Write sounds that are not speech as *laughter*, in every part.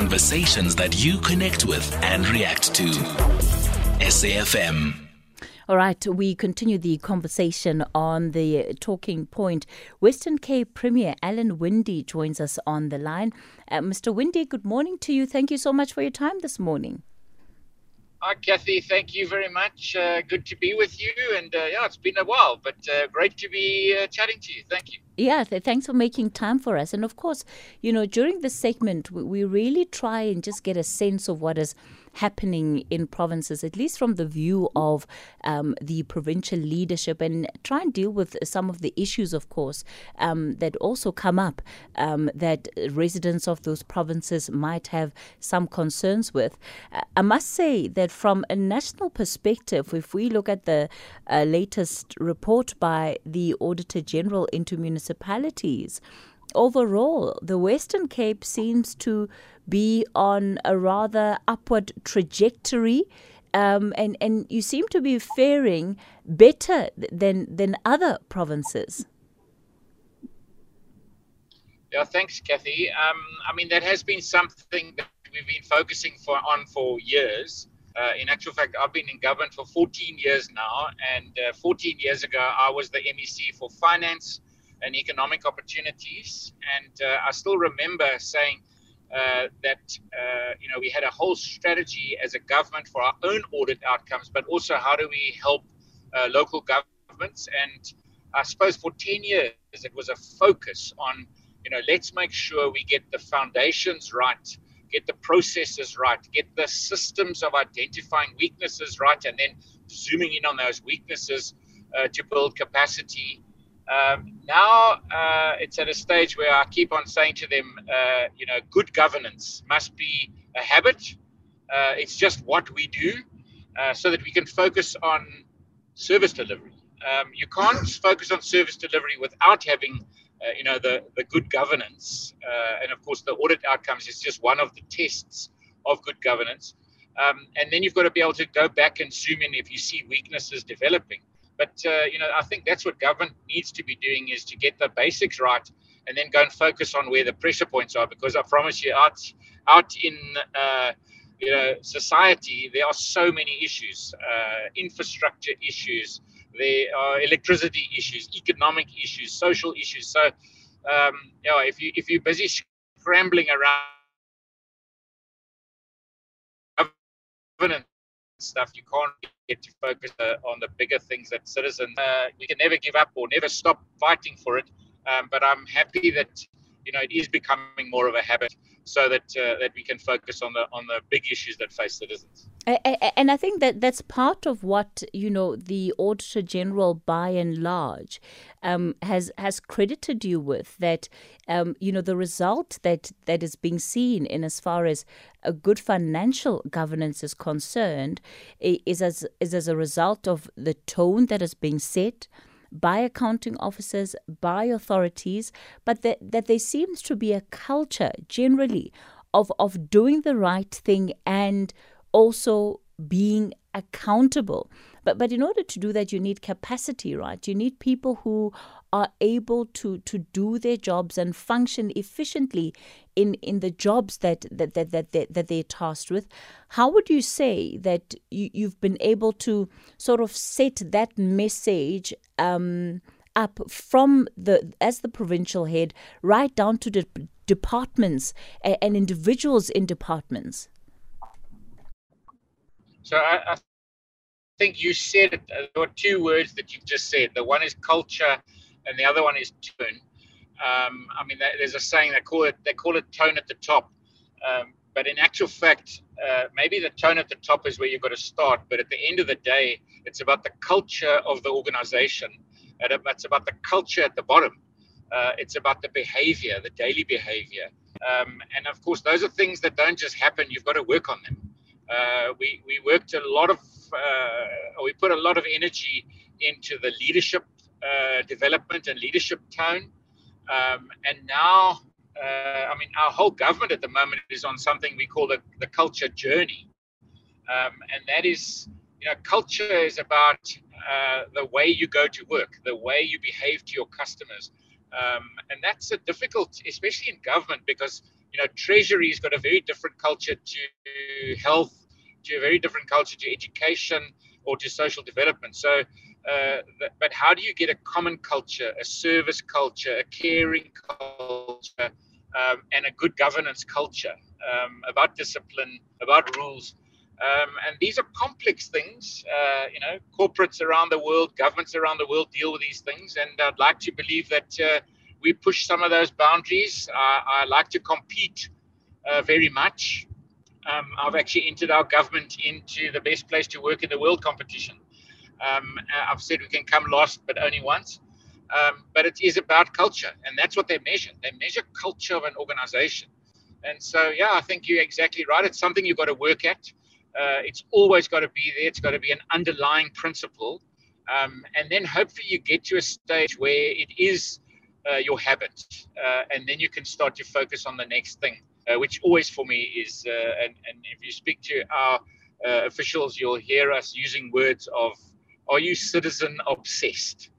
Conversations that you connect with and react to. SAFM. All right, we continue the conversation on the talking point. Western Cape Premier Alan Winde joins us on the line. Uh, Mr. Winde, good morning to you. Thank you so much for your time this morning. Hi, Kathy. Thank you very much. Uh, good to be with you. And uh, yeah, it's been a while, but uh, great to be uh, chatting to you. Thank you. Yeah, th- thanks for making time for us. And of course, you know, during this segment, we, we really try and just get a sense of what is happening in provinces, at least from the view of um, the provincial leadership, and try and deal with some of the issues, of course, um, that also come up um, that residents of those provinces might have some concerns with. Uh, I must say that from a national perspective, if we look at the uh, latest report by the Auditor General into municipalities, overall, the Western Cape seems to be on a rather upward trajectory. Um, and, and you seem to be faring better than, than other provinces. Yeah, thanks, Kathy. Um, I mean, that has been something that we've been focusing for on for years. Uh, in actual fact, I've been in government for 14 years now, and uh, 14 years ago, I was the MEC for finance and economic opportunities. And uh, I still remember saying uh, that uh, you know we had a whole strategy as a government for our own audit outcomes, but also how do we help uh, local governments? And I suppose for 10 years it was a focus on you know let's make sure we get the foundations right get the processes right, get the systems of identifying weaknesses right, and then zooming in on those weaknesses uh, to build capacity um, now uh, it's at a stage where I keep on saying to them, uh, you know, good governance must be a habit. Uh, it's just what we do uh, so that we can focus on service delivery. Um, you can't focus on service delivery without having, uh, you know, the, the good governance. Uh, and of course, the audit outcomes is just one of the tests of good governance. Um, and then you've got to be able to go back and zoom in if you see weaknesses developing. But uh, you know, I think that's what government needs to be doing is to get the basics right, and then go and focus on where the pressure points are. Because I promise you, out out in uh, you know society, there are so many issues, uh, infrastructure issues, there are electricity issues, economic issues, social issues. So, um, you know, if you if you're busy scrambling around governance stuff, you can't get to focus uh, on the bigger things that citizens. Uh, we can never give up or never stop fighting for it. Um, but I'm happy that you know it is becoming more of a habit, so that uh, that we can focus on the on the big issues that face citizens. And I think that that's part of what you know the Auditor General, by and large, um, has has credited you with. That um, you know the result that that is being seen in as far as a good financial governance is concerned is as is as a result of the tone that is being set by accounting officers, by authorities, but that, that there seems to be a culture generally of, of doing the right thing and also being accountable. But but in order to do that, you need capacity, right? You need people who are able to to do their jobs and function efficiently in in the jobs that that that that, that, that they're tasked with. How would you say that you, you've been able to sort of set that message? Um, up from the as the provincial head right down to the departments and individuals in departments so I, I think you said it. Uh, there were two words that you've just said. The one is culture, and the other one is tone. Um, I mean, there's a saying they call it they call it tone at the top, um, but in actual fact, uh, maybe the tone at the top is where you've got to start. But at the end of the day, it's about the culture of the organization. and It's about the culture at the bottom. Uh, it's about the behavior, the daily behavior. Um, and of course, those are things that don't just happen. You've got to work on them. Uh, we, we worked a lot of, uh, we put a lot of energy into the leadership uh, development and leadership tone. Um, and now, uh, I mean, our whole government at the moment is on something we call the, the culture journey. Um, and that is, you know, culture is about uh, the way you go to work, the way you behave to your customers. Um, and that's a difficult, especially in government, because you know, Treasury's got a very different culture to health, to a very different culture to education or to social development. So, uh, but how do you get a common culture, a service culture, a caring culture, um, and a good governance culture um, about discipline, about rules? Um, and these are complex things. Uh, you know, corporates around the world, governments around the world deal with these things. And I'd like to believe that uh, we push some of those boundaries. I like to compete uh, very much. Um, I've actually entered our government into the best place to work in the world competition. Um, I've said we can come last, but only once. Um, but it is about culture, and that's what they measure. They measure culture of an organization. And so, yeah, I think you're exactly right. It's something you've got to work at. Uh, it's always got to be there. It's got to be an underlying principle. Um, and then hopefully you get to a stage where it is uh, your habit. Uh, and then you can start to focus on the next thing, uh, which always for me is, uh, and, and if you speak to our uh, officials, you'll hear us using words of, are you citizen obsessed?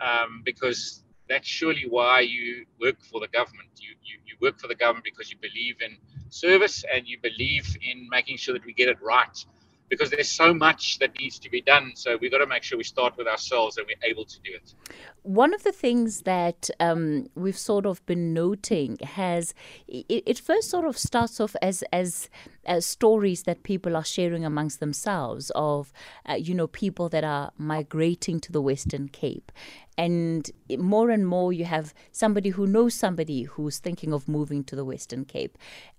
Um, because that's surely why you work for the government. You, you, you work for the government because you believe in service and you believe in making sure that we get it right because there's so much that needs to be done. So we've got to make sure we start with ourselves and we're able to do it. One of the things that um, we've sort of been noting has it, it, first sort of starts off as as as stories that people are sharing amongst themselves of uh, you know people that are migrating to the Western Cape and more and more you have somebody who knows somebody who's thinking of moving to the Western Cape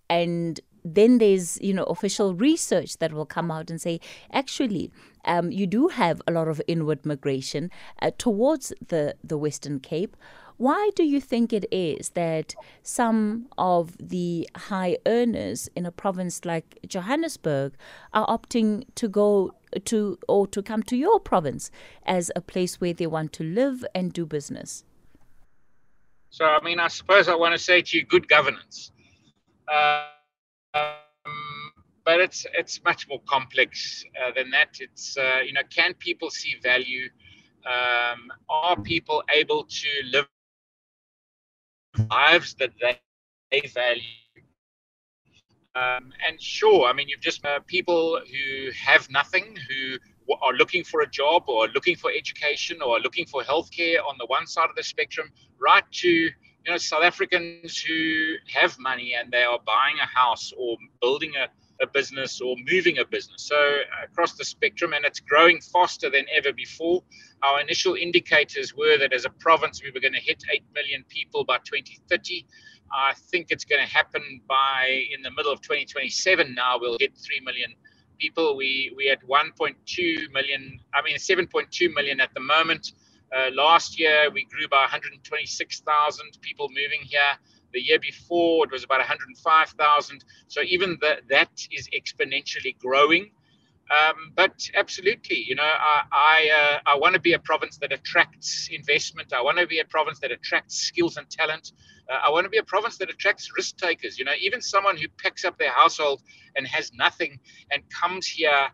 and then there's you know official research that will come out and say actually um, you do have a lot of inward migration uh, towards the the Western Cape. Why do you think it is that some of the high earners in a province like Johannesburg are opting to go to or to come to your province as a place where they want to live and do business? So, I mean, I suppose I want to say to you, good governance. Uh, um, but it's it's much more complex uh, than that. It's uh, you know, can people see value? Um, are people able to live lives that they, they value? Um, and sure, I mean, you've just uh, people who have nothing, who are looking for a job or looking for education or looking for healthcare on the one side of the spectrum, right to you know, South Africans who have money and they are buying a house or building a, a business or moving a business. So uh, across the spectrum, and it's growing faster than ever before. Our initial indicators were that as a province, we were going to hit 8 million people by 2030. I think it's going to happen by in the middle of 2027 now, we'll hit 3 million people. We, we had 1.2 million, I mean, 7.2 million at the moment. Uh, last year, we grew by 126,000 people moving here. The year before, it was about 105,000. So even the, that is exponentially growing. Um, but absolutely, you know, I I, uh, I want to be a province that attracts investment. I want to be a province that attracts skills and talent. Uh, I want to be a province that attracts risk takers. You know, even someone who packs up their household and has nothing and comes here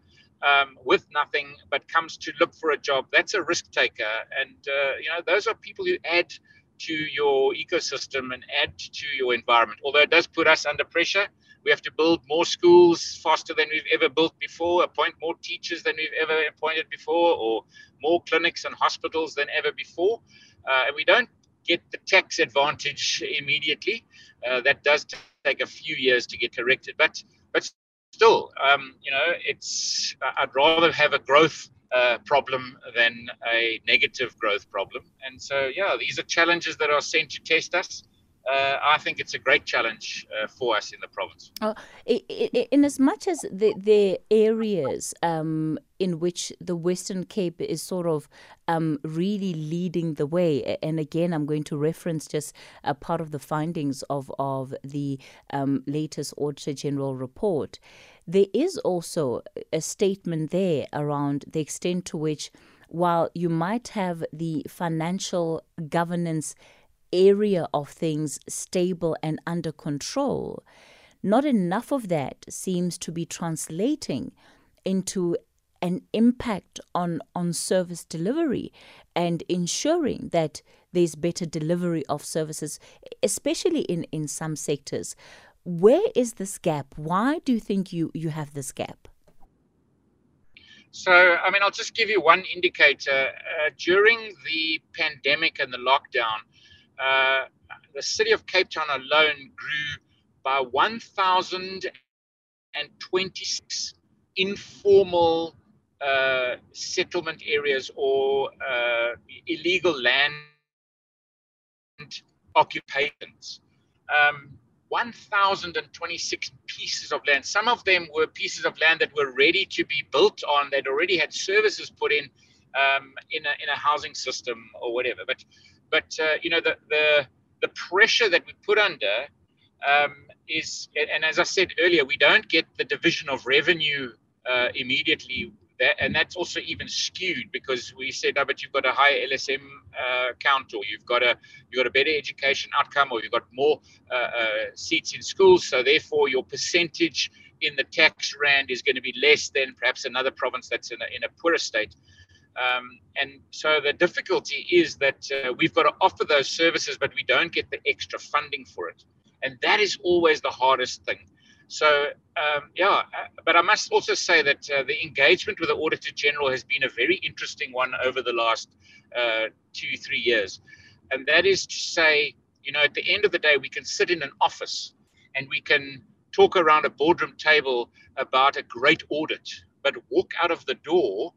um, with nothing but comes to look for a job, that's a risk taker. And, uh, you know, those are people who add to your ecosystem and add to your environment. Although it does put us under pressure, we have to build more schools faster than we've ever built before, appoint more teachers than we've ever appointed before, or more clinics and hospitals than ever before. Uh, and we don't get the tax advantage immediately. Uh, that does take a few years to get corrected. But but still, um, you know, it's I'd rather have a growth uh, problem than a negative growth problem. And so, yeah, these are challenges that are sent to test us. Uh, I think it's a great challenge uh, for us in the province. Uh, in as much as the, the areas um, in which the Western Cape is sort of um, really leading the way, and again, I'm going to reference just a part of the findings of of the um, latest Auditor General report. There is also a statement there around the extent to which, while you might have the financial governance area of things stable and under control, not enough of that seems to be translating into an impact on, on service delivery and ensuring that there's better delivery of services, especially in, in some sectors. where is this gap? Why do you think you, you have this gap? So, I mean, I'll just give you one indicator. Uh, during the pandemic and the lockdown, uh, the city of Cape Town alone grew by 1,026 informal uh, settlement areas or uh, illegal land occupations. Um, 1,026 pieces of land. Some of them were pieces of land that were ready to be built on, that already had services put in um, in, a, in a housing system or whatever. But, but uh, you know, the, the, the pressure that we put under um, is, and as I said earlier, we don't get the division of revenue uh, immediately that, and that's also even skewed because we said, oh, but you've got a higher LSM uh, count, or you've got a you've got a better education outcome, or you've got more uh, uh, seats in schools, so therefore your percentage in the tax rand is going to be less than perhaps another province that's in a, in a poorer state. Um, and so the difficulty is that uh, we've got to offer those services, but we don't get the extra funding for it. And that is always the hardest thing. So, um, yeah, uh, but I must also say that uh, the engagement with the Auditor General has been a very interesting one over the last uh, two, three years. And that is to say, you know, at the end of the day, we can sit in an office and we can talk around a boardroom table about a great audit, but walk out of the door.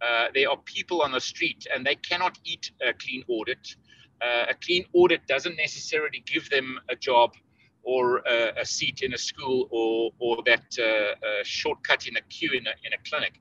Uh, there are people on the street and they cannot eat a clean audit. Uh, a clean audit doesn't necessarily give them a job or a, a seat in a school or, or that uh, shortcut in a queue in a, in a clinic.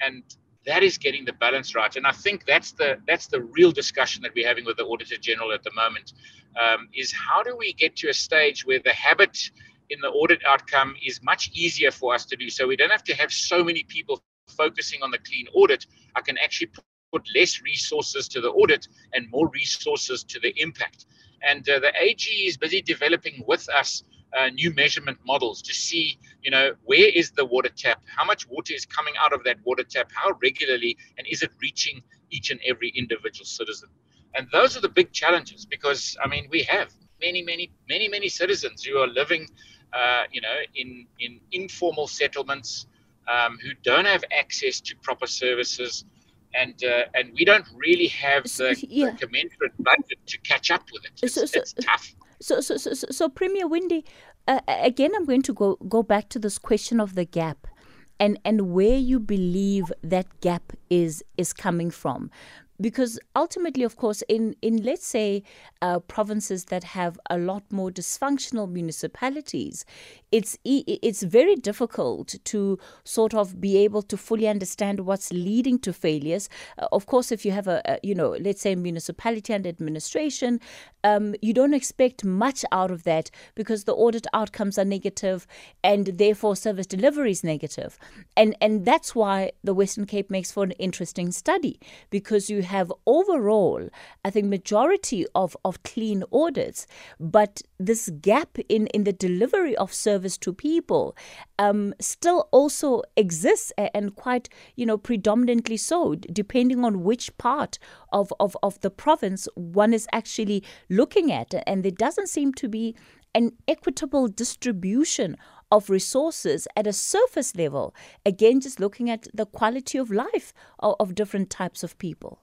And that is getting the balance right. And I think that's the that's the real discussion that we're having with the Auditor General at the moment. Um, is how do we get to a stage where the habit in the audit outcome is much easier for us to do. So we don't have to have so many people focusing on the clean audit. I can actually put less resources to the audit and more resources to the impact. And uh, the AG is busy developing with us uh, new measurement models to see, you know, where is the water tap? How much water is coming out of that water tap? How regularly? And is it reaching each and every individual citizen? And those are the big challenges because, I mean, we have many, many, many, many citizens who are living, uh, you know, in, in informal settlements um, who don't have access to proper services and uh, and we don't really have the, *laughs* yeah. the, commensurate budget to catch up with it. It's, so, so, it's tough. So, so, so, so, Premier Winde, uh, again, I'm going to go go back to this question of the gap, and and where you believe that gap is is coming from, because ultimately, of course, in, in let's say uh, provinces that have a lot more dysfunctional municipalities, it's it's very difficult to sort of be able to fully understand what's leading to failures. Uh, of course, if you have a, a, you know let's say municipality and administration, um, you don't expect much out of that because the audit outcomes are negative, and therefore service delivery is negative, and and that's why the Western Cape makes for an interesting study because you have overall, I think majority of of clean audits, but this gap in in the delivery of service to people um, still also exists and quite, you know, predominantly so, depending on which part of, of, of the province one is actually looking at. And there doesn't seem to be an equitable distribution of resources at a surface level. Again, just looking at the quality of life of, of different types of people.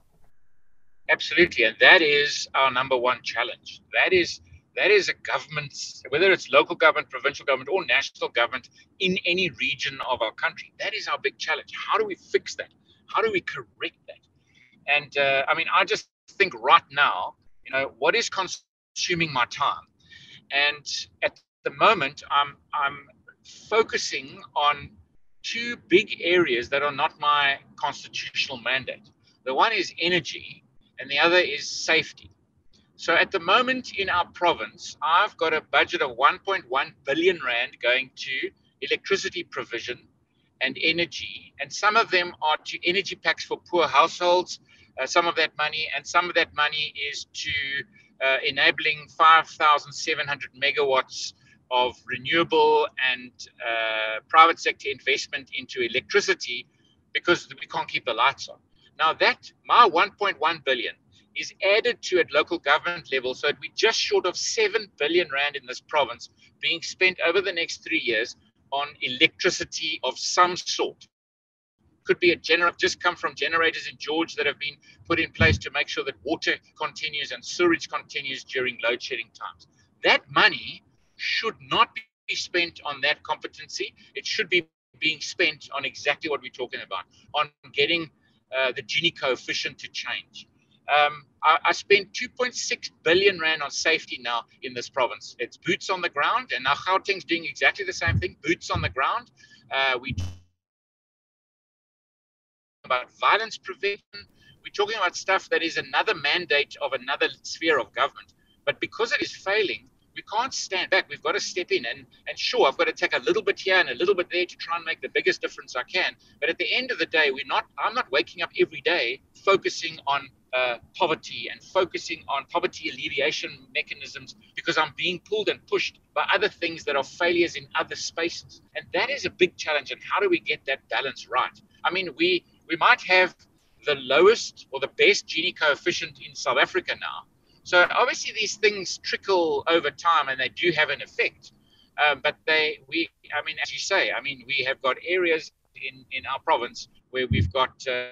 Absolutely. And that is our number one challenge. That is that is a government, whether it's local government, provincial government, or national government in any region of our country. That is our big challenge. How do we fix that? How do we correct that? And uh, I mean, I just think right now, you know, what is consuming my time? And at the moment, I'm I'm focusing on two big areas that are not my constitutional mandate. The one is energy, and the other is safety. So at the moment in our province, I've got a budget of 1.1 billion rand going to electricity provision and energy, and some of them are to energy packs for poor households. Uh, some of that money, and some of that money is to uh, enabling 5,700 megawatts of renewable and uh, private sector investment into electricity because we can't keep the lights on. Now that my 1.1 billion is added to at local government level. So be just short of 7 billion rand in this province being spent over the next three years on electricity of some sort. Could be a generator, just come from generators in George that have been put in place to make sure that water continues and sewage continues during load shedding times. That money should not be spent on that competency. It should be being spent on exactly what we're talking about, on getting uh, the Gini coefficient to change. Um, I, I, spent 2.6 billion rand on safety now in this province. It's boots on the ground, and now Gauteng's doing exactly the same thing. Boots on the ground. Uh, we about violence prevention. We're talking about stuff that is another mandate of another sphere of government. But because it is failing, we can't stand back. We've got to step in. And, and sure, I've got to take a little bit here and a little bit there to try and make the biggest difference I can. But at the end of the day, we're not, I'm not waking up every day focusing on uh, poverty and focusing on poverty alleviation mechanisms because I'm being pulled and pushed by other things that are failures in other spaces. And that is a big challenge. And how do we get that balance right? I mean, we, we might have the lowest or the best Gini coefficient in South Africa now so obviously these things trickle over time and they do have an effect. Um, but they, we, I mean, as you say, I mean, we have got areas in, in our province where we've got, uh,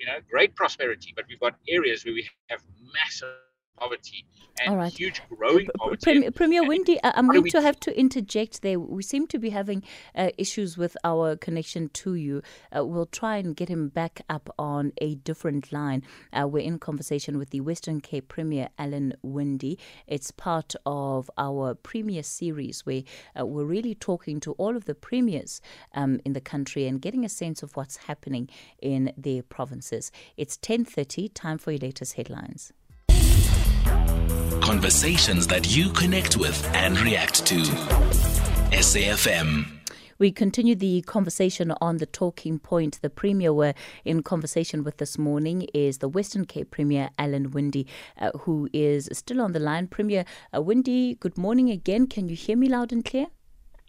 you know, great prosperity, but we've got areas where we have massive poverty and All right. huge growing poverty. Premier, Premier Winde, I'm going to have to interject there. We seem to be having uh, issues with our connection to you. Uh, we'll try and get him back up on a different line. Uh, we're in conversation with the Western Cape Premier, Alan Winde. It's part of our Premier series where uh, we're really talking to all of the premiers um, in the country and getting a sense of what's happening in their provinces. It's 10.30, time for your latest headlines. Conversations that you connect with and react to. SAFM. We continue the conversation on the talking point. The Premier we're in conversation with this morning is the Western Cape Premier, Alan Winde, uh, who is still on the line. Premier uh, Winde, good morning again. Can you hear me loud and clear?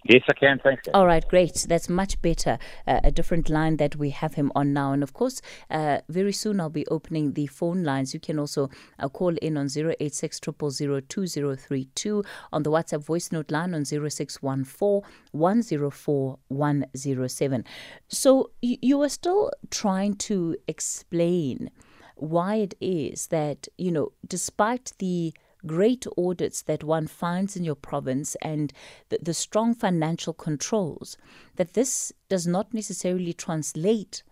Yes, I can. Thanks. All right, great. That's much better. Uh, a different line that we have him on now. And of course, uh, very soon I'll be opening the phone lines. You can also uh, call in on 086 2032 on the WhatsApp voice note line on 0614 104 107. So you are still trying to explain why it is that, you know, despite the great audits that one finds in your province and the, the strong financial controls, that this does not necessarily translate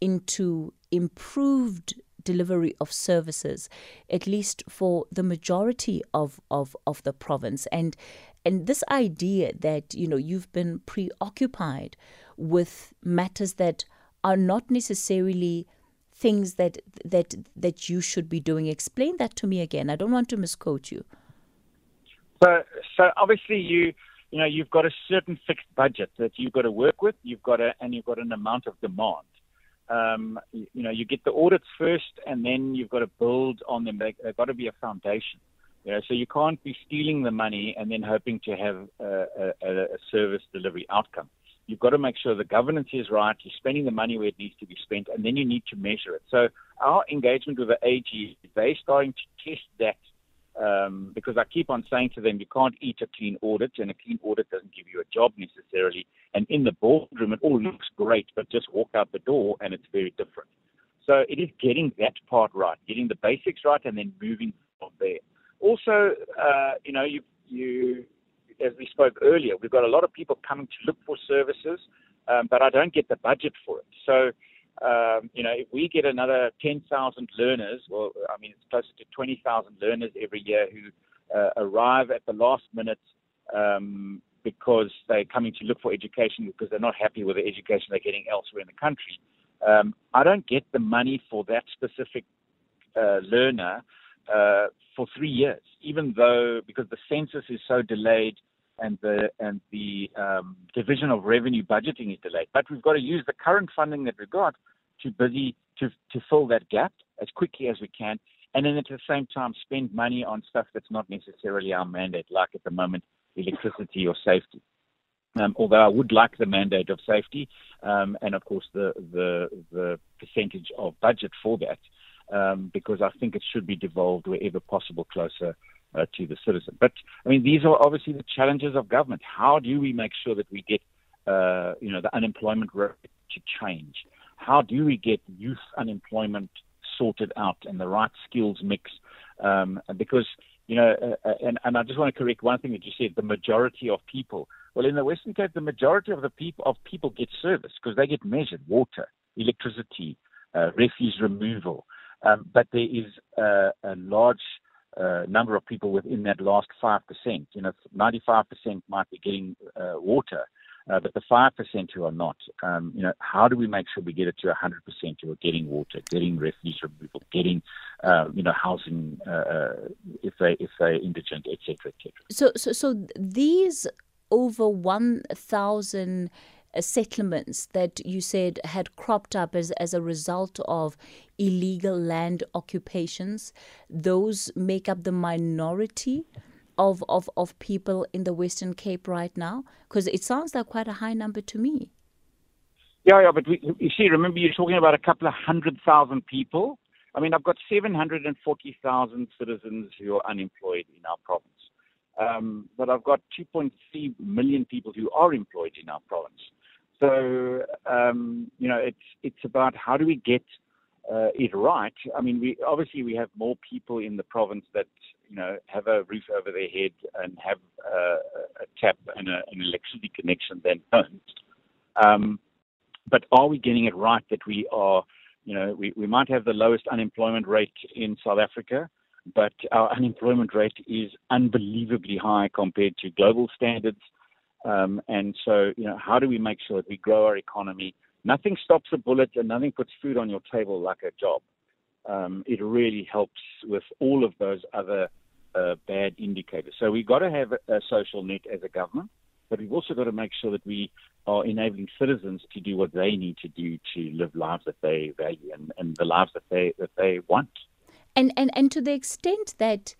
into improved delivery of services, at least for the majority of, of, of the province. And and this idea that, you know, you've been preoccupied with matters that are not necessarily things that that that you should be doing. Explain that to me again. I don't want to misquote you. So, so obviously you you know you've got a certain fixed budget that you've got to work with. You've got a and you've got an amount of demand. Um, you, you know you get the audits first, and then you've got to build on them. They, they've got to be a foundation. You know, so you can't be stealing the money and then hoping to have a, a, a service delivery outcome. You've got to make sure the governance is right. You're spending the money where it needs to be spent, and then you need to measure it. So our engagement with the AG, they're starting to test that um, because I keep on saying to them, you can't eat a clean audit, and a clean audit doesn't give you a job necessarily. And in the boardroom, it all looks great, but just walk out the door, and it's very different. So it is getting that part right, getting the basics right, and then moving from there. Also, uh, you know, you you as we spoke earlier, we've got a lot of people coming to look for services, um, but I don't get the budget for it. So, um, you know, if we get another 10,000 learners, well, I mean, it's closer to 20,000 learners every year who uh, arrive at the last minute um, because they're coming to look for education because they're not happy with the education they're getting elsewhere in the country. Um, I don't get the money for that specific uh, learner uh, for three years, even though because the census is so delayed and the and the um, division of revenue budgeting is delayed. But we've got to use the current funding that we've got to busy to to fill that gap as quickly as we can, and then at the same time spend money on stuff that's not necessarily our mandate, like at the moment electricity or safety. Um, although I would like the mandate of safety, um, and of course the the the percentage of budget for that. Um, because I think it should be devolved wherever possible closer uh, to the citizen. But I mean, these are obviously the challenges of government. How do we make sure that we get, uh, you know, the unemployment rate to change? How do we get youth unemployment sorted out and the right skills mix? Um, because you know, uh, uh, and, and I just want to correct one thing that you said: the majority of people. Well, in the Western Cape, the majority of the people of people get service because they get measured: water, electricity, uh, refuse removal. Um, but there is uh, a large uh, number of people within that last 5%. You know, 95% might be getting uh, water, uh, but the 5% who are not, um, you know, how do we make sure we get it to 100% who are getting water, getting refuse removal, getting, uh, you know, housing uh, uh, if, they, if they're indigent, et cetera, et cetera. So, so, so these over 1,000 uh, settlements that you said had cropped up as, as a result of illegal land occupations, those make up the minority of, of, of people in the Western Cape right now? Because it sounds like quite a high number to me. Yeah, yeah, but we, you see, remember you're talking about a couple of hundred thousand people. I mean, I've got 740,000 citizens who are unemployed in our province. Um, but I've got 2.3 million people who are employed in our province. So um, you know, it's it's about how do we get uh, it right. I mean, we obviously we have more people in the province that you know have a roof over their head and have uh, a tap and a, an electricity connection than don't. Um, but are we getting it right that we are, you know, we, we might have the lowest unemployment rate in South Africa, but our unemployment rate is unbelievably high compared to global standards. Um, and so, you know, how do we make sure that we grow our economy? Nothing stops a bullet and nothing puts food on your table like a job. Um, it really helps with all of those other uh, bad indicators. So we've got to have a, social net as a government, but we've also got to make sure that we are enabling citizens to do what they need to do to live lives that they value and, and the lives that they that they want. And and and to the extent that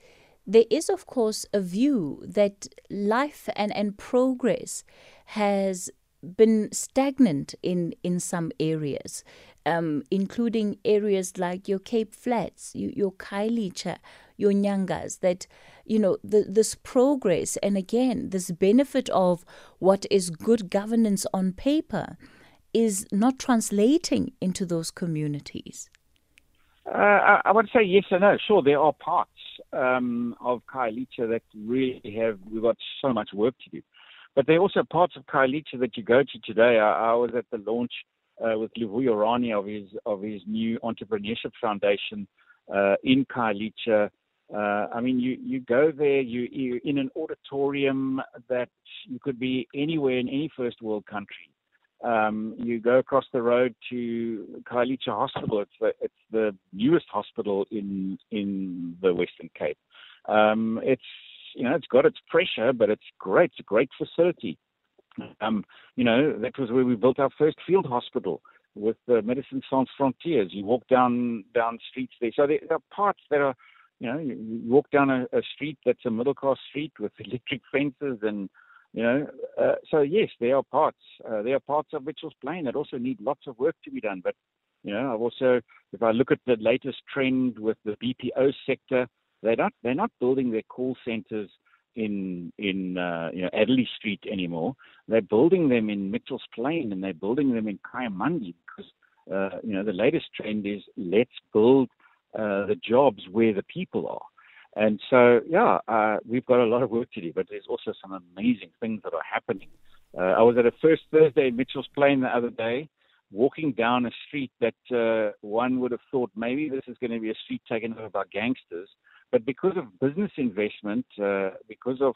there is, of course, a view that life and, and progress has been stagnant in, in some areas, um, including areas like your Cape Flats, your, your Khayelitsha, your Nyangas, that, you know, the, this progress and again, this benefit of what is good governance on paper is not translating into those communities. Uh, I would say yes and no. Sure, there are parts um, of Khayelitsha that really have, we've got so much work to do. But there are also parts of Khayelitsha that you go to today. I, I was at the launch uh, with Luvuyo Rani of his, of his new entrepreneurship foundation uh, in Khayelitsha. Uh, I mean, you, you go there, you, you're in an auditorium that you could be anywhere in any first world country. Um, you go across the road to Khayelitsha Hospital. It's the, it's the newest hospital in in the Western Cape. Um, it's you know it's got its pressure, but it's great. It's a great facility. Um, you know that was where we built our first field hospital with the Medicine Sans Frontiers. You walk down down streets there, so there, are parts that are you know you, you walk down a, a street that's a middle class street with *laughs* electric fences and you know, uh, so yes, there are parts. Uh, there are parts of Mitchell's Plain that also need lots of work to be done. But you know, I've also, if I look at the latest trend with the BPO sector, they're not they're not building their call centers in in uh, you know Adderley Street anymore. They're building them in Mitchell's Plain and they're building them in Kayamandi because uh, you know the latest trend is let's build uh, the jobs where the people are. And so, yeah, uh, we've got a lot of work to do, but there's also some amazing things that are happening. Uh, I was at a First Thursday in Mitchell's Plain the other day, walking down a street that uh, one would have thought maybe this is going to be a street taken over by gangsters. But because of business investment, uh, because of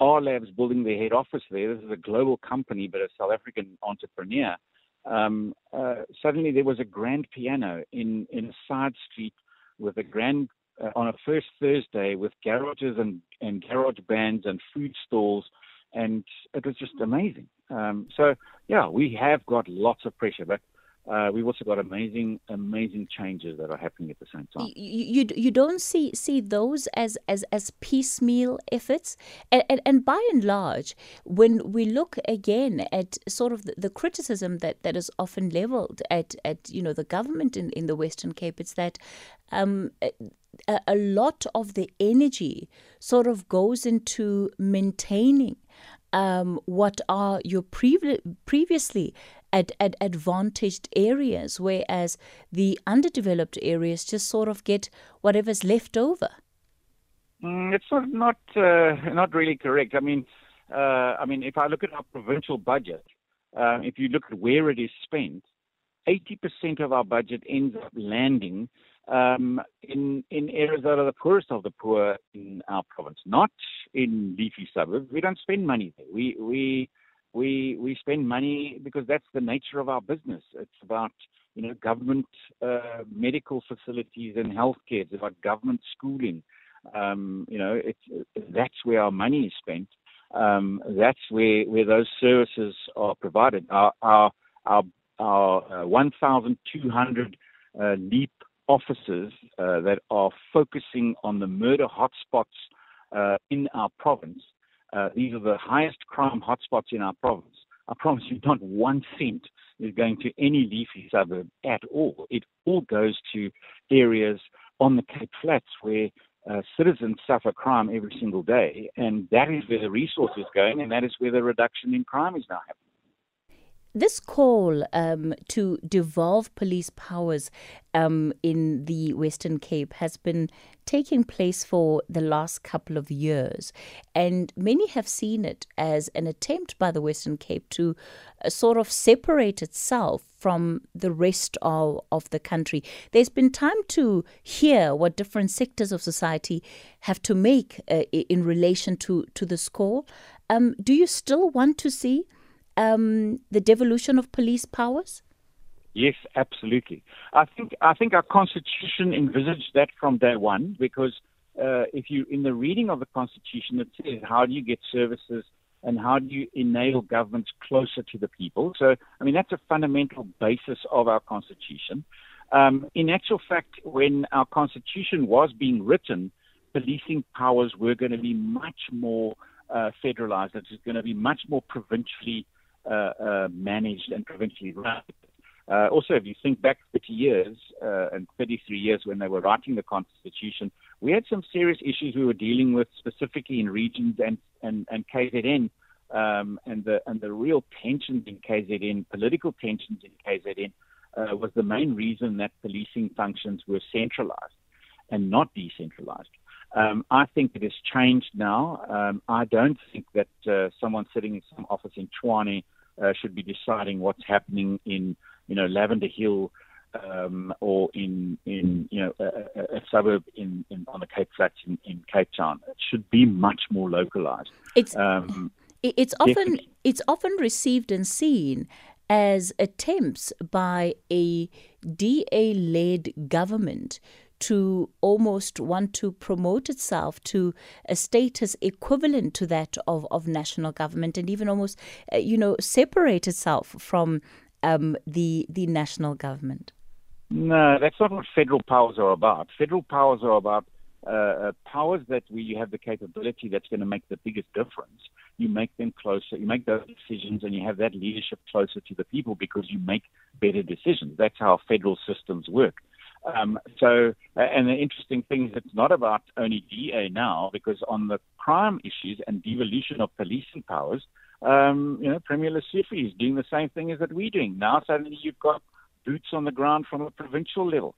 R Labs building their head office there, this is a global company, but a South African entrepreneur. Um, uh, suddenly there was a grand piano in, in a side street with a grand uh, on a first Thursday with garages and, and garage bands and food stalls, and it was just amazing. Um, so yeah, we have got lots of pressure, but uh, we've also got amazing, amazing changes that are happening at the same time. You, you, you don't see see those as as, as piecemeal efforts, and, and, and by and large, when we look again at sort of the, the criticism that, that is often levelled at at you know the government in, in the Western Cape, it's that um, a, a lot of the energy sort of goes into maintaining um, what are your previ- previously at, at advantaged areas, whereas the underdeveloped areas just sort of get whatever's left over. Mm, it's not not uh, not really correct. I mean, uh, I mean, if I look at our provincial budget, uh, if you look at where it is spent, 80% of our budget ends up landing um, in in areas that are the poorest of the poor in our province, not in leafy suburbs. We don't spend money there. We we we we spend money because that's the nature of our business. It's about you know government uh, medical facilities and healthcare. It's about government schooling. Um, you know, it's that's where our money is spent. Um, that's where where those services are provided. Our our our, our uh, 1,200 uh, LEAP officers uh, that are focusing on the murder hotspots uh, in our province uh, these are the highest crime hotspots in our province. I promise you, not one cent is going to any leafy suburb at all. It all goes to areas on the Cape Flats where uh, citizens suffer crime every single day, and that is where the resource is going, and that is where the reduction in crime is now happening. This call um, to devolve police powers um, in the Western Cape has been taking place for the last couple of years, and many have seen it as an attempt by the Western Cape to uh, sort of separate itself from the rest of, of the country. There's been time to hear what different sectors of society have to make uh, in relation to, to the score. Um, do you still want to see? Um, the devolution of police powers? Yes, absolutely. I think I think our constitution envisaged that from day one because uh, if you in the reading of the constitution it says how do you get services and how do you enable governments closer to the people. So I mean that's a fundamental basis of our constitution. Um, in actual fact, when our constitution was being written, policing powers were going to be much more uh, federalized. It was going to be much more provincially managed and provincially run. Uh, also, if you think back 30 years and 33 years when they were writing the Constitution, we had some serious issues we were dealing with specifically in regions and, and, and KZN. Um, and the and the real tensions in KZN, political tensions in KZN, uh, was the main reason that policing functions were centralized and not decentralized. Um, I think it has changed now. Um, I don't think that uh, someone sitting in some office in Tshwane uh, should be deciding what's happening in, you know, Lavender Hill um, or in, in you know, a, a, a suburb in, in, on the Cape Flats in, in, Cape Town. It should be much more localized. It's, um, it's often definitely. it's often received and seen as attempts by a DA-led government to almost want to promote itself to a status equivalent to that of, of national government and even almost, uh, you know, separate itself from um, the, the national government? No, that's not what federal powers are about. Federal powers are about uh, uh powers that where you have the capability that's going to make the biggest difference. You make them closer, you make those decisions, and you have that leadership closer to the people because you make better decisions. That's how federal systems work. Um, so, uh, and the interesting thing is it's not about only DA now, because on the crime issues and devolution of policing powers, um, you know, Premier Lesufi is doing the same thing as that we're doing. Now suddenly you've got boots on the ground from a provincial level.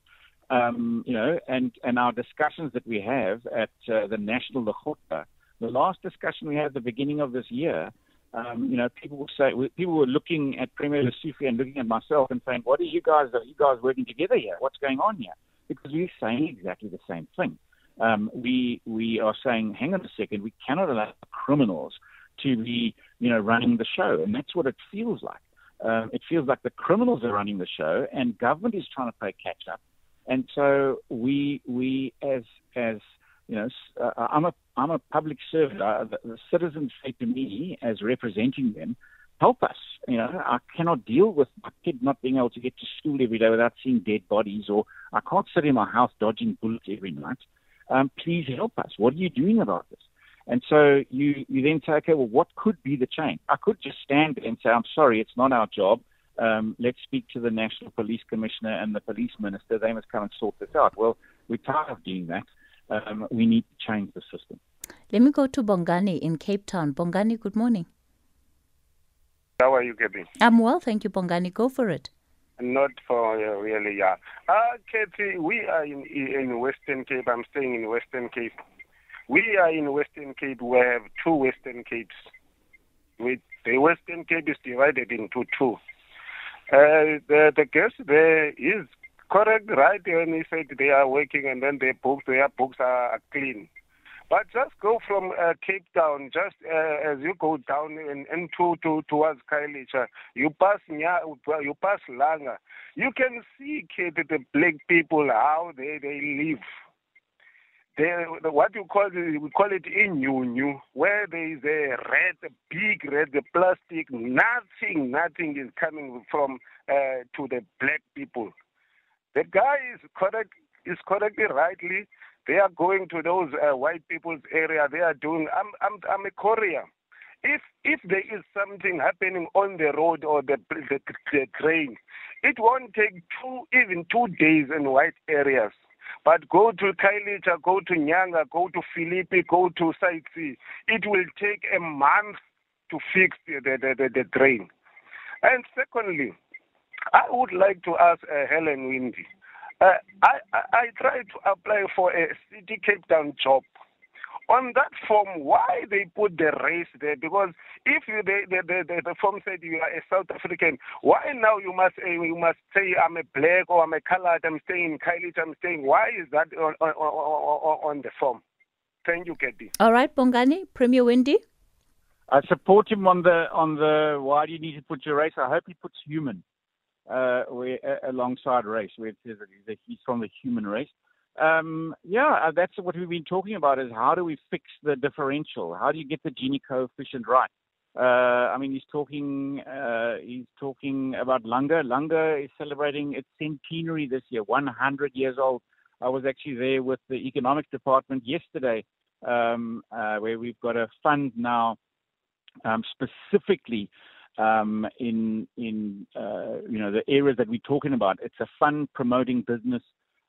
Um, you know, and, and our discussions that we have at uh, the National Lekgotla, the last discussion we had at the beginning of this year, um, you know, people will say people were looking at Premier Lesufi and looking at myself and saying, "What are you guys? Are you guys working together here? What's going on here?" Because we're saying exactly the same thing. Um, we we are saying, "Hang on a second, we cannot allow criminals to be, you know, running the show," and that's what it feels like. Um, it feels like the criminals are running the show, and government is trying to play catch up. And so we we as as you know, uh, I'm a I'm a public servant. The, the, citizens say to me, as representing them, help us. you know, I cannot deal with my kid not being able to get to school every day without seeing dead bodies, or I can't sit in my house dodging bullets every night. Um, please help us. What are you doing about this? And so you, you then say, okay, well, what could be the change? I could just stand and say, I'm sorry, it's not our job. Um, let's speak to the National Police Commissioner and the Police Minister. They must come and sort this out. Well, we're tired of doing that. Um, we need to change the system. Let me go to Bongani in Cape Town. Bongani, good morning. How are you, Kathy? I'm well, thank you, Bongani. Go for it. Not for uh, really, yeah. Uh, Kathy, we are in, in Western Cape. I'm staying in Western Cape. We are in Western Cape. We have two Western Capes. We, the Western Cape is divided into two. Uh, the, the guest there is correct, right? When he said they are working and then their books, their books are clean. But just go from uh, Cape Town, just uh, as you go down in, into to, towards Khayelitsha, you pass you pass Langa. You can see kid, the black people how they, they live. They, the, what you call it, we call it inyunyu, where there is a red, big red, plastic, nothing, nothing is coming from uh, to the black people. The guy is correct, is correctly, rightly they are going to those uh, white people's area. They are doing. I'm I'm I'm a courier. If if there is something happening on the road or the the, the train, it won't take two even two days in white areas. But go to Khayelitsha, go to Nyanga, go to Philippi, go to Site C. It will take a month to fix the, the, the, the train. And secondly, I would like to ask uh, Helen Winde. Uh, I, I, I tried to apply for a City Cape Town job. On that form, why they put the race there? Because if you, the, the, the, the form said you are a South African, why now you must uh, you must say I'm a black or I'm a colored, I'm staying in Khayelitsha, I'm staying. Why is that on, on, on, on the form? Thank you, Katie. All right, Bongani, Premier Winde. I support him on the on the why do you need to put your race? I hope he puts human uh, where, uh, alongside race, where it says that he's from the human race. Um, yeah, uh, that's what we've been talking about is how do we fix the differential? How do you get the Gini coefficient right? Uh, I mean, he's talking, uh, he's talking about Langa. Langa is celebrating its centenary this year, 100 years old. I was actually there with the economic department yesterday, um, uh, where we've got a fund now um, specifically um, in in uh, you know the areas that we're talking about. It's a fun promoting business.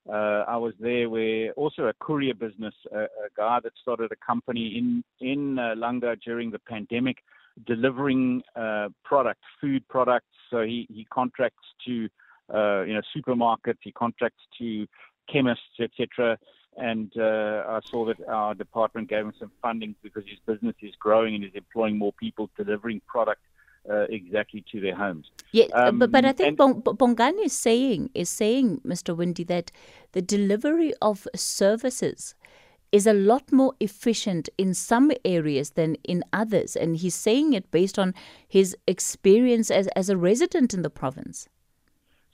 Uh, I was there where also a courier business, a, a guy that started a company in in uh, Langa during the pandemic, delivering uh, product, food products. So he he contracts to uh, you know supermarkets, he contracts to chemists, etc. And uh, I saw that our department gave him some funding because his business is growing and is employing more people delivering product uh, exactly to their homes. Yeah, um, but but I think Bongani is saying is saying, Mr. Winde, that the delivery of services is a lot more efficient in some areas than in others, and he's saying it based on his experience as as a resident in the province.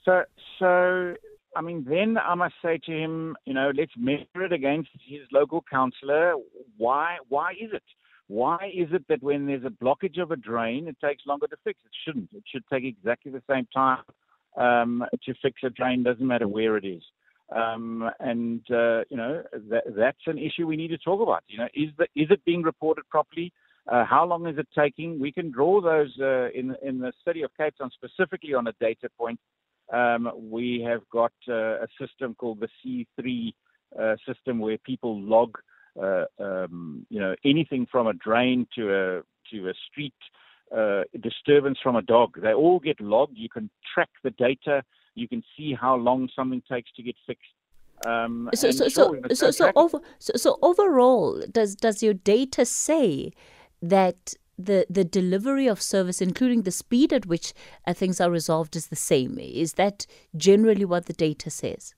So so. I mean, then I must say to him, you know, let's measure it against his local councillor. Why? Why is it? Why is it that when there's a blockage of a drain, it takes longer to fix? It shouldn't. It should take exactly the same time um, to fix a drain, doesn't matter where it is. Um, and uh, you know that, that's an issue we need to talk about. You know, is the, is it being reported properly? Uh, how long is it taking? We can draw those uh, in in the city of Cape Town specifically on a data point. Um, we have got uh, a system called the C3 uh, system where people log uh, um, you know, anything from a drain to a to a street uh, disturbance from a dog. They all get logged. You can track the data. You can see how long something takes to get fixed. Um, so, so, sure, so, so, so, over, so, so overall, does does your data say that the the delivery of service, including the speed at which uh, things are resolved, is the same? Is that generally what the data says?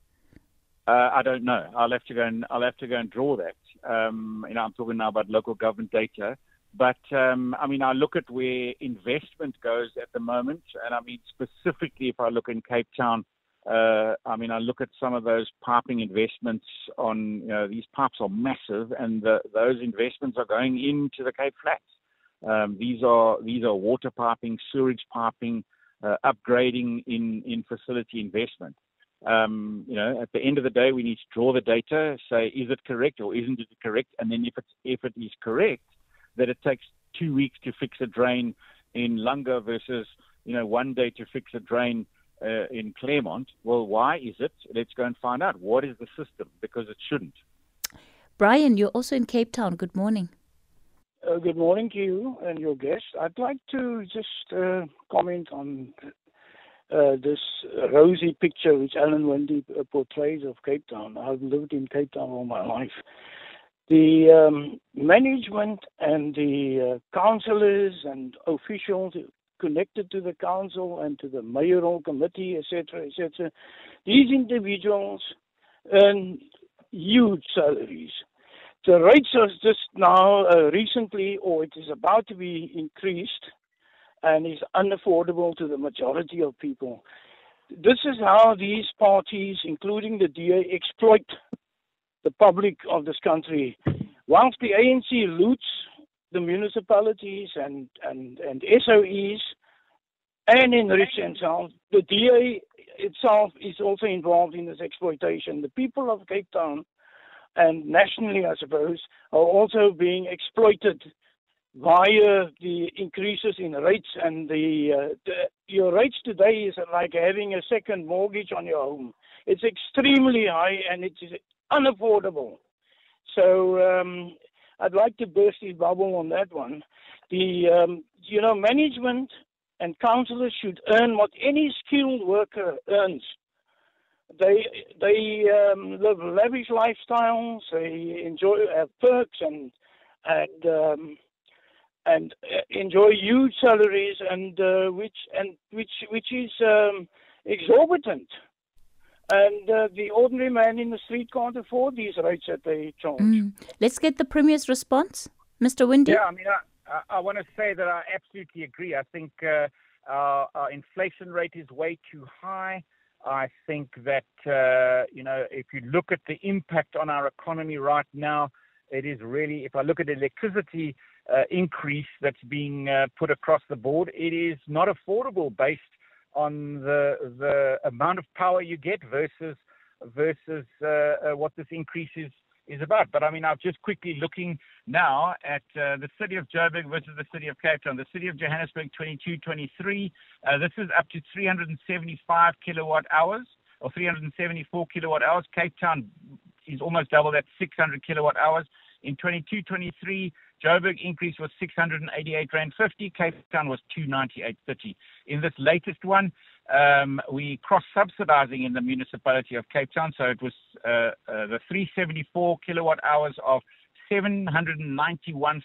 Uh, I don't know. I'll have to go and I'll have to go and draw that. Um, you know, I'm talking now about local government data. But um, I mean, I look at where investment goes at the moment, and I mean specifically if I look in Cape Town, uh, I mean I look at some of those piping investments. On you know these pipes are massive, and the, those investments are going into the Cape Flats. Um, these are these are water piping, sewage piping, uh, upgrading in in facility investment. Um, you know, at the end of the day, we need to draw the data, say is it correct or isn't it correct, and then if it's if it is correct, that it takes two weeks to fix a drain in Langa versus you know one day to fix a drain uh, in Claremont. Well, why is it? Let's go and find out. What is the system? Because it shouldn't. Brian, you're also in Cape Town. Good morning. Uh, good morning to you and your guest. I'd like to just uh, comment on uh, this rosy picture which Alan Winde uh, portrays of Cape Town. I've lived in Cape Town all my life. The um, management and the uh, councillors and officials connected to the council and to the mayoral committee, etc., etc., these individuals earn huge salaries the rates are just now uh, recently, or it is about to be increased, and is unaffordable to the majority of people. This is how these parties, including the DA, exploit the public of this country. Whilst the ANC loots the municipalities and, and, and SOEs and enrich themselves, the DA itself is also involved in this exploitation. The people of Cape Town and nationally, I suppose, are also being exploited via the increases in rates and the, uh, the, your rates today is like having a second mortgage on your home. It's extremely high and it is unaffordable. So um, I'd like to burst his bubble on that one. The um, you know management and councillors should earn what any skilled worker earns they they um, live lavish lifestyles. They enjoy perks and and um, and uh, enjoy huge salaries and uh, which and which which is um, exorbitant. And uh, the ordinary man in the street can't afford these rates that they charge. Mm. Let's get the Premier's response, Mr. Winde. Yeah, I mean, I, I, I want to say that I absolutely agree. I think uh, our, our inflation rate is way too high. I think that, uh, you know, if you look at the impact on our economy right now, it is really, if I look at electricity uh, increase that's being uh, put across the board, it is not affordable based on the the amount of power you get versus versus uh, uh, what this increase is is about. But I mean, I'm just quickly looking now at uh, the city of Joburg versus the city of Cape Town. The city of Johannesburg, 22, 23. Uh, this is up to 375 kilowatt hours or 374 kilowatt hours. Cape Town is almost double that, 600 kilowatt hours. In 22, 23, Joburg increase was 688 rand 50. Cape Town was 298.30. In this latest one, um, we cross-subsidizing in the municipality of Cape Town, so it was uh, uh, the 374 kilowatt hours of 791.57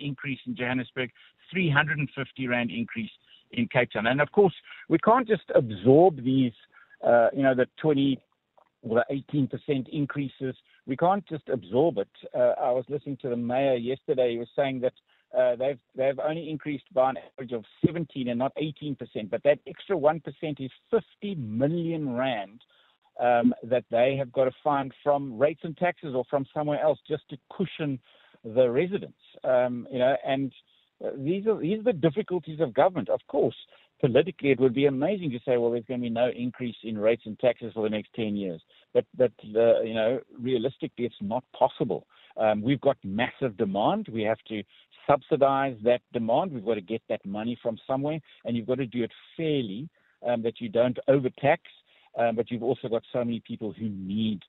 increase in Johannesburg, 350 rand increase in Cape Town, and of course we can't just absorb these, uh, you know, the 20 or the 18% increases. We can't just absorb it. Uh, I was listening to the mayor yesterday. He was saying that uh, they've they've only increased by an average of 17 and not 18 percent. But that extra one percent is 50 million rand um, that they have got to find from rates and taxes or from somewhere else just to cushion the residents. Um, you know, and uh, these are these are the difficulties of government. Of course, politically, it would be amazing to say, well, there's going to be no increase in rates and taxes for the next 10 years. But but uh, you know, realistically, it's not possible. Um, we've got massive demand. We have to subsidize that demand. We've got to get that money from somewhere, and you've got to do it fairly, um, that you don't overtax, um, but you've also got so many people who need.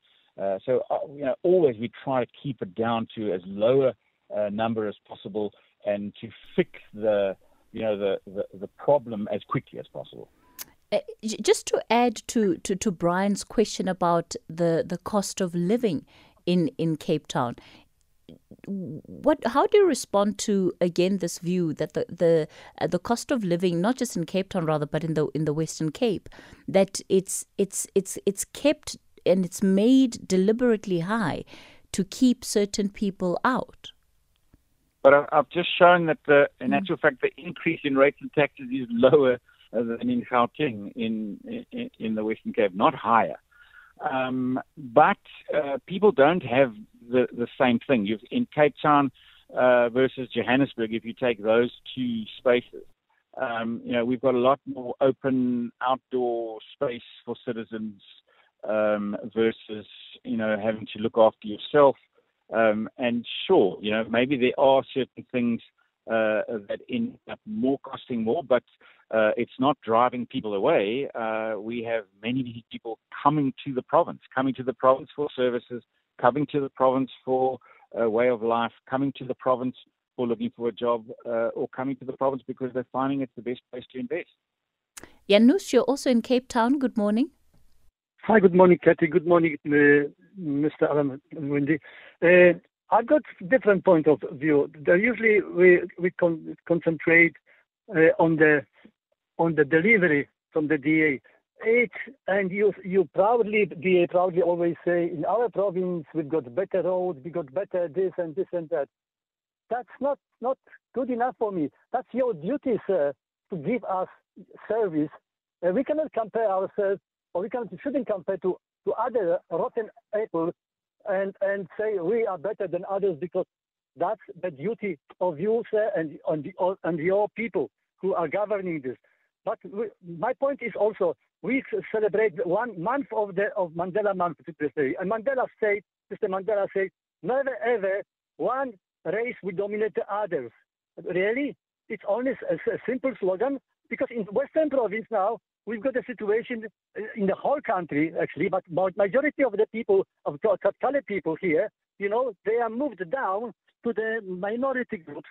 Uh, so, uh, you know, always we try to keep it down to as low a uh, number as possible, and to fix the, you know, the, the, the problem as quickly as possible. Uh, just to add to, to, to Brian's question about the, the cost of living in, in Cape Town, what how do you respond to again this view that the the uh, the cost of living not just in Cape Town rather but in the in the Western Cape that it's it's it's it's kept and it's made deliberately high to keep certain people out but I've just shown that the in mm. actual fact the increase in rates and taxes is lower than in Gauteng in, in in the Western Cape not higher um, but uh, people don't have the, the same thing. You've, in Cape Town, uh, versus Johannesburg, if you take those two spaces, um, you know, we've got a lot more open outdoor space for citizens um, versus, you know, having to look after yourself. Um, and sure, you know, maybe there are certain things uh, that end up more costing more, but uh, it's not driving people away. Uh, we have many many people coming to the province, coming to the province for services, coming to the province for a way of life, coming to the province for looking for a job, uh, or coming to the province because they're finding it's the best place to invest. Janusz, you're also in Cape Town. Good morning. Hi, good morning, Kathy. Good morning, uh, Mr. Alan Wendy. Uh, I've got different point of view. usually we we con- concentrate uh, on the on the delivery from the DA. It and you you proudly DA proudly always say in our province we've got better roads, we got better this and this and that. That's not not good enough for me. That's your duty, sir, to give us service. Uh, we cannot compare ourselves, or we can, shouldn't compare to to other rotten apples and and say we are better than others because that's the duty of you, sir, and the and your people who are governing this. But we, my point is also we celebrate one month of the of Mandela Month today, and Mandela said, Mr. Mandela said, never ever one race will dominate the others. Really, it's only a, a simple slogan because in Western Province now we've got a situation in the whole country, actually, but majority of the people, of colored people here, you know, they are moved down to the minority groups.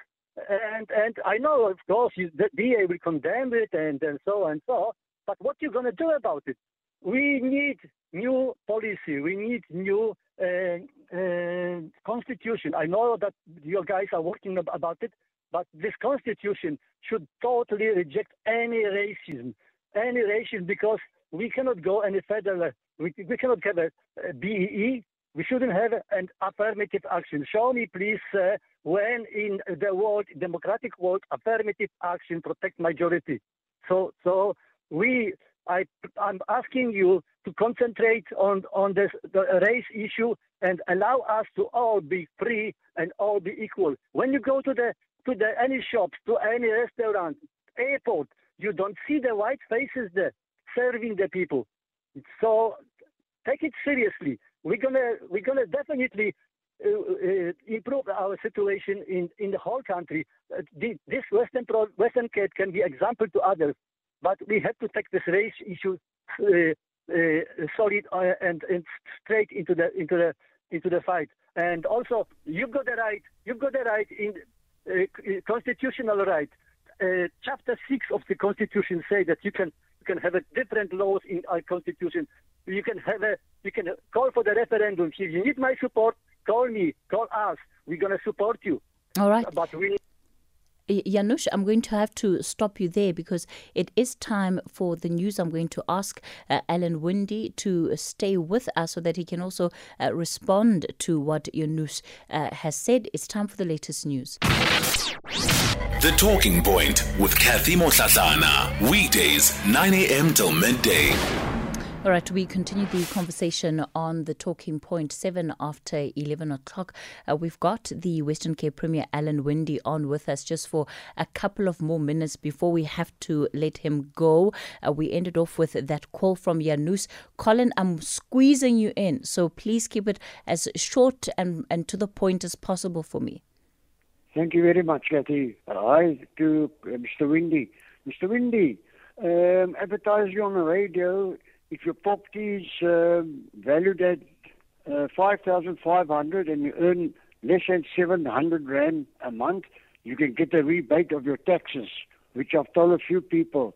And and I know, of course, you, the DA will condemn it and, and so and so, but what you going to do about it? We need new policy. We need new uh, uh, constitution. I know that you guys are working about it, but this constitution should totally reject any racism any nation because we cannot go any further. We, we cannot have a, a BEE. We shouldn't have an affirmative action. Show me, please, uh, when in the world, democratic world, affirmative action protect majority. So, so we, I, I'm asking you to concentrate on on this, the race issue and allow us to all be free and all be equal. When you go to the to the any shops, to any restaurant, airport, you don't see the white faces there serving the people. So take it seriously. We're gonna we're gonna definitely uh, uh, improve our situation in, in the whole country. Uh, the, this Western Pro, Western Cape can be example to others, but we have to take this race issue uh, uh, solid uh, and, and straight into the into the into the fight. And also, you've got the right. You've got the right in constitutional right uh, chapter six of the Constitution say that you can you can have a different laws in our Constitution. You can have a you can call for the referendum. If you need my support, call me, call us. We're gonna support you. All right. But we Janusz, I'm going to have to stop you there because it is time for the news. I'm going to ask uh, Alan Winde to stay with us so that he can also uh, respond to what Janusz uh, has said. It's time for the latest news. The Talking Point with Kathy Motlatlana. Weekdays, 9 a.m. till midday. All right, we continue the conversation on the talking point seven after 11 o'clock. Uh, we've got the Western Cape Premier Alan Winde on with us just for a couple of more minutes before we have to let him go. Uh, we ended off with that call from Janusz. Colin, I'm squeezing you in, so please keep it as short and, and to the point as possible for me. Thank you very much, Kathy. Hi to uh, Mr. Winde. Mr. Winde, um, advertising on the radio, if your property is um, valued at uh, 5500 and you earn less than 700 Rand a month, you can get a rebate of your taxes, which I've told a few people.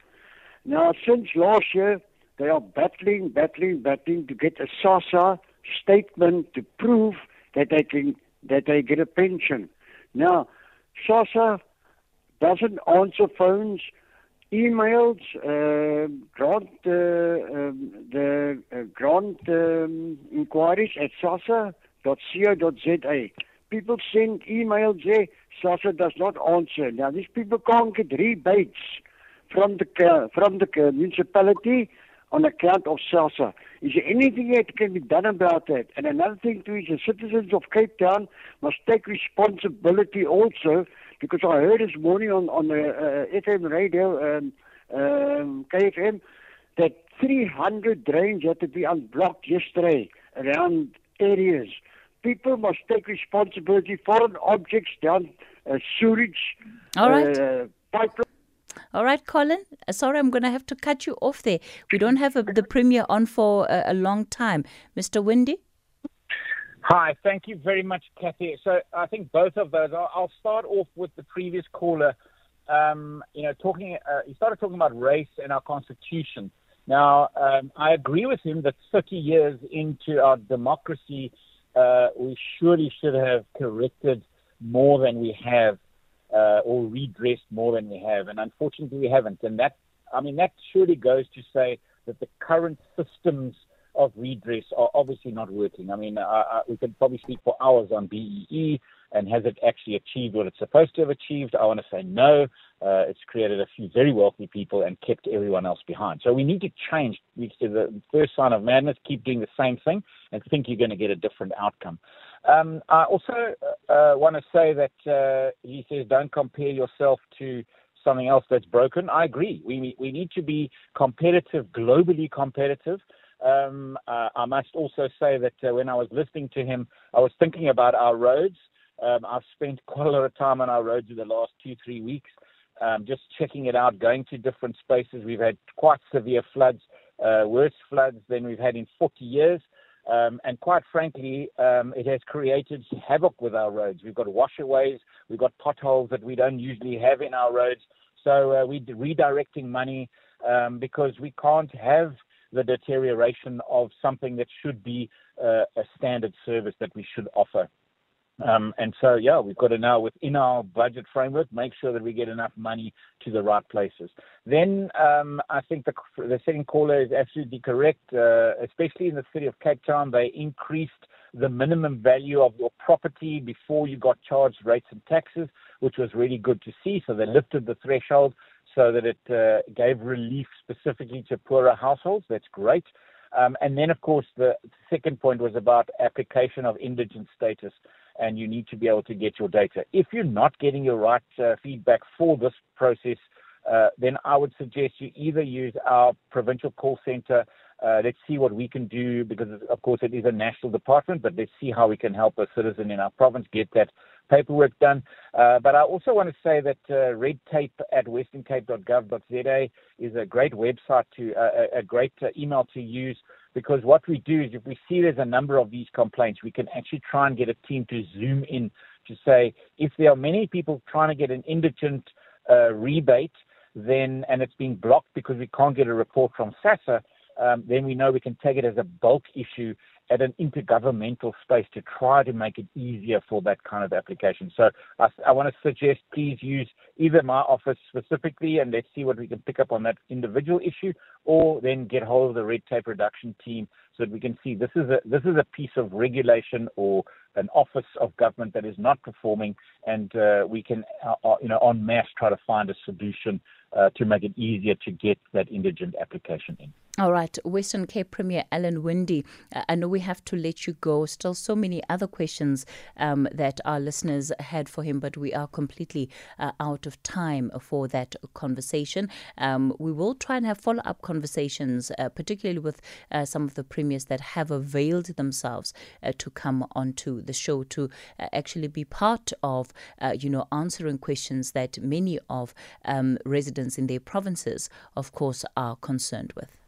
Now, since last year, they are battling, battling, battling to get a SASSA statement to prove that they can that they get a pension. Now, SASSA doesn't answer phones, emails, uh, grant uh, um, the uh, grant um, inquiries at sassa.co.za. People send emails there. SASSA does not answer. Now, these people can't get rebates from the from the municipality on account of SASSA. Is there anything that can be done about that? And another thing too is the citizens of Cape Town must take responsibility also, because I heard this morning on, on the uh, FM radio, um, um, KFM, that 300 drains had to be unblocked yesterday around areas. People must take responsibility. Foreign objects down uh, sewage, All right. uh, pipeline. All right, Colin. Uh, Sorry, I'm going to have to cut you off there. We don't have a, the premier on for a, a long time. Mr. Winde? Hi, thank you very much, Kathy. So I think both of those. I'll, start off with the previous caller. Um, you know, talking. Uh, he started talking about race and our constitution. Now, um, I agree with him that 30 years into our democracy, uh, we surely should have corrected more than we have, uh, or redressed more than we have, and unfortunately, we haven't. And that, I mean, that surely goes to say that the current systems of redress are obviously not working. I mean, uh, uh, we could probably speak for hours on BEE and has it actually achieved what it's supposed to have achieved? I want to say no. Uh, it's created a few very wealthy people and kept everyone else behind. So we need to change. We, the first sign of madness, keep doing the same thing and think you're going to get a different outcome. Um, I also uh, want to say that uh, he says don't compare yourself to something else that's broken. I agree. We we need to be competitive, globally competitive. Um, uh, I must also say that uh, when I was listening to him, I was thinking about our roads. Um, I've spent *laughs* quite a lot of time on our roads in the last two, three weeks, um, just checking it out, going to different spaces. We've had quite severe floods, uh, worse floods than we've had in 40 years. Um, and quite frankly, um, it has created havoc with our roads. We've got washaways, we've got potholes that we don't usually have in our roads. So uh, we're redirecting money um, because we can't have the deterioration of something that should be uh, a standard service that we should offer. Um, and so, yeah, we've got to now, within our budget framework, make sure that we get enough money to the right places. Then um, I think the, the second caller is absolutely correct, uh, especially in the city of Cape Town. They increased the minimum value of your property before you got charged rates and taxes, which was really good to see. So they lifted the threshold so that it uh, gave relief specifically to poorer households. That's great. Um, and then, of course, the second point was about application of indigent status, and you need to be able to get your data. If you're not getting your right uh, feedback for this process, uh, then I would suggest you either use our provincial call center. Uh, let's see what we can do because, of course, it is a national department, but let's see how we can help a citizen in our province get that paperwork done. Uh, but I also want to say that uh, red tape at westerncape.gov.za is a great website to uh, a great uh, email to use because what we do is if we see there's a number of these complaints, we can actually try and get a team to zoom in to say if there are many people trying to get an indigent uh, rebate, then and it's being blocked because we can't get a report from SASSA, um, then we know we can take it as a bulk issue at an intergovernmental space to try to make it easier for that kind of application. So I, I want to suggest please use either my office specifically and let's see what we can pick up on that individual issue, or then get hold of the red tape reduction team so that we can see this is a this is a piece of regulation or an office of government that is not performing, and uh, we can uh, uh you know en masse try to find a solution uh, to make it easier to get that indigent application in. All right, Western Cape Premier Alan Winde, uh, I know we have to let you go. Still, so many other questions um, that our listeners had for him, but we are completely uh, out of time for that conversation. Um, we will try and have follow up conversations, uh, particularly with uh, some of the premiers that have availed themselves uh, to come onto the show to uh, actually be part of, you know, answering questions that many of um, residents in their provinces, of course, are concerned with.